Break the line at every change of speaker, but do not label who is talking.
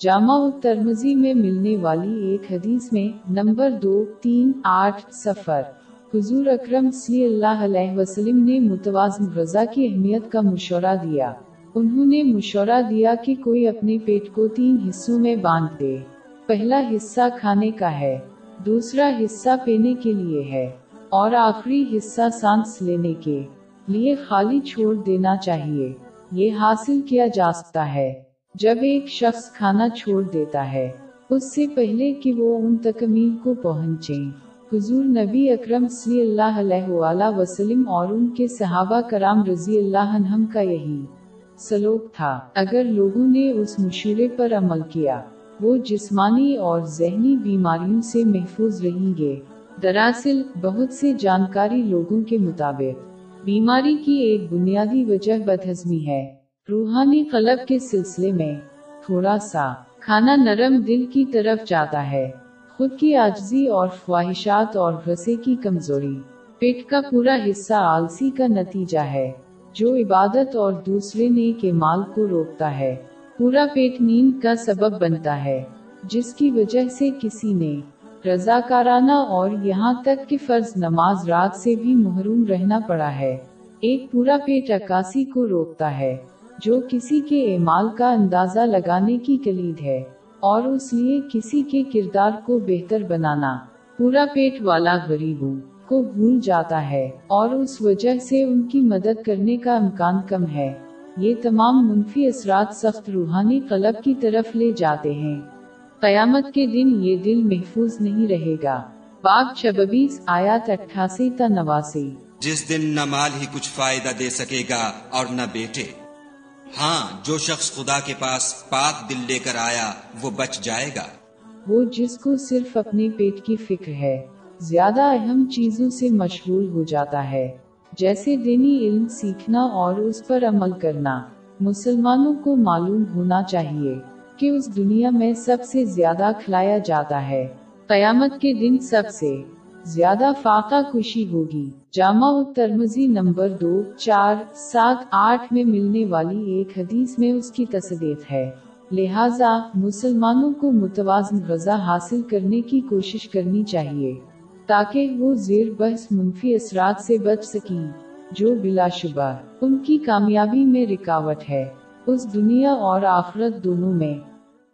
جامع ترمزی میں ملنے والی ایک حدیث میں نمبر دو، تین، آٹھ سفر حضور اکرم صلی اللہ علیہ وسلم نے متوازن غذا کی اہمیت کا مشورہ دیا۔ انہوں نے مشورہ دیا کہ کوئی اپنے پیٹ کو تین حصوں میں باندھ دے۔ پہلا حصہ کھانے کا ہے، دوسرا حصہ پینے کے لیے ہے، اور آخری حصہ سانس لینے کے لیے خالی چھوڑ دینا چاہیے۔ یہ حاصل کیا جا سکتا ہے۔ جب ایک شخص کھانا چھوڑ دیتا ہے، اس سے پہلے کہ وہ ان تکمیل کو پہنچے۔ حضور نبی اکرم صلی اللہ علیہ وآلہ وسلم اور ان کے صحابہ کرام رضی اللہ عنہم کا یہی سلوک تھا۔ اگر لوگوں نے اس مشورے پر عمل کیا، وہ جسمانی اور ذہنی بیماریوں سے محفوظ رہیں گے۔ دراصل، بہت سے جانکاری لوگوں کے مطابق، بیماری کی ایک بنیادی وجہ بدہضمی ہے۔ روحانی قلب کے سلسلے میں تھوڑا سا کھانا نرم دل کی طرف جاتا ہے۔ خود کی آجزی اور خواہشات اور رسے کی کمزوری۔ پیٹ کا پورا حصہ آلسی کا نتیجہ ہے۔ جو عبادت اور دوسرے نے کے مال کو روکتا ہے۔ پورا پیٹ نیند کا سبب بنتا ہے۔ جس کی وجہ سے کسی نے رضاکارانہ اور یہاں تک کہ فرض نماز رات سے بھی محروم رہنا پڑا ہے۔ ایک پورا پیٹ عکاسی کو روکتا ہے۔ جو کسی کے اعمال کا اندازہ لگانے کی کلید ہے، اور اس لیے کسی کے کردار کو بہتر بنانا۔ پورا پیٹ والا غریبوں کو بھول جاتا ہے، اور اس وجہ سے ان کی مدد کرنے کا امکان کم ہے۔ یہ تمام منفی اثرات سخت روحانی قلب کی طرف لے جاتے ہیں۔ قیامت کے دن یہ دل محفوظ نہیں رہے گا۔ باب چببیس آیات اٹھاسی تا نواسی۔
جس دن نہ مال ہی کچھ فائدہ دے سکے گا اور نہ بیٹے۔ ہاں جو شخص خدا کے پاس پاک دل لے کر آیا، وہ بچ جائے گا۔
وہ جس کو صرف اپنے پیٹ کی فکر ہے، زیادہ اہم چیزوں سے مشغول ہو جاتا ہے۔ جیسے دینی علم سیکھنا اور اس پر عمل کرنا، مسلمانوں کو معلوم ہونا چاہیے کہ اس دنیا میں سب سے زیادہ کھلایا جاتا ہے۔ قیامت کے دن سب سے زیادہ فاقہ کشی ہوگی۔ جامع ترمزی نمبر دو، چار، سات، آٹھ میں ملنے والی ایک حدیث میں اس کی تصدیق ہے۔ لہٰذا مسلمانوں کو متوازن غذا حاصل کرنے کی کوشش کرنی چاہیے، تاکہ وہ زیر بحث منفی اثرات سے بچ سکیں، جو بلا شبہ۔ ان کی کامیابی میں رکاوٹ ہے۔ اس دنیا اور آخرت دونوں میں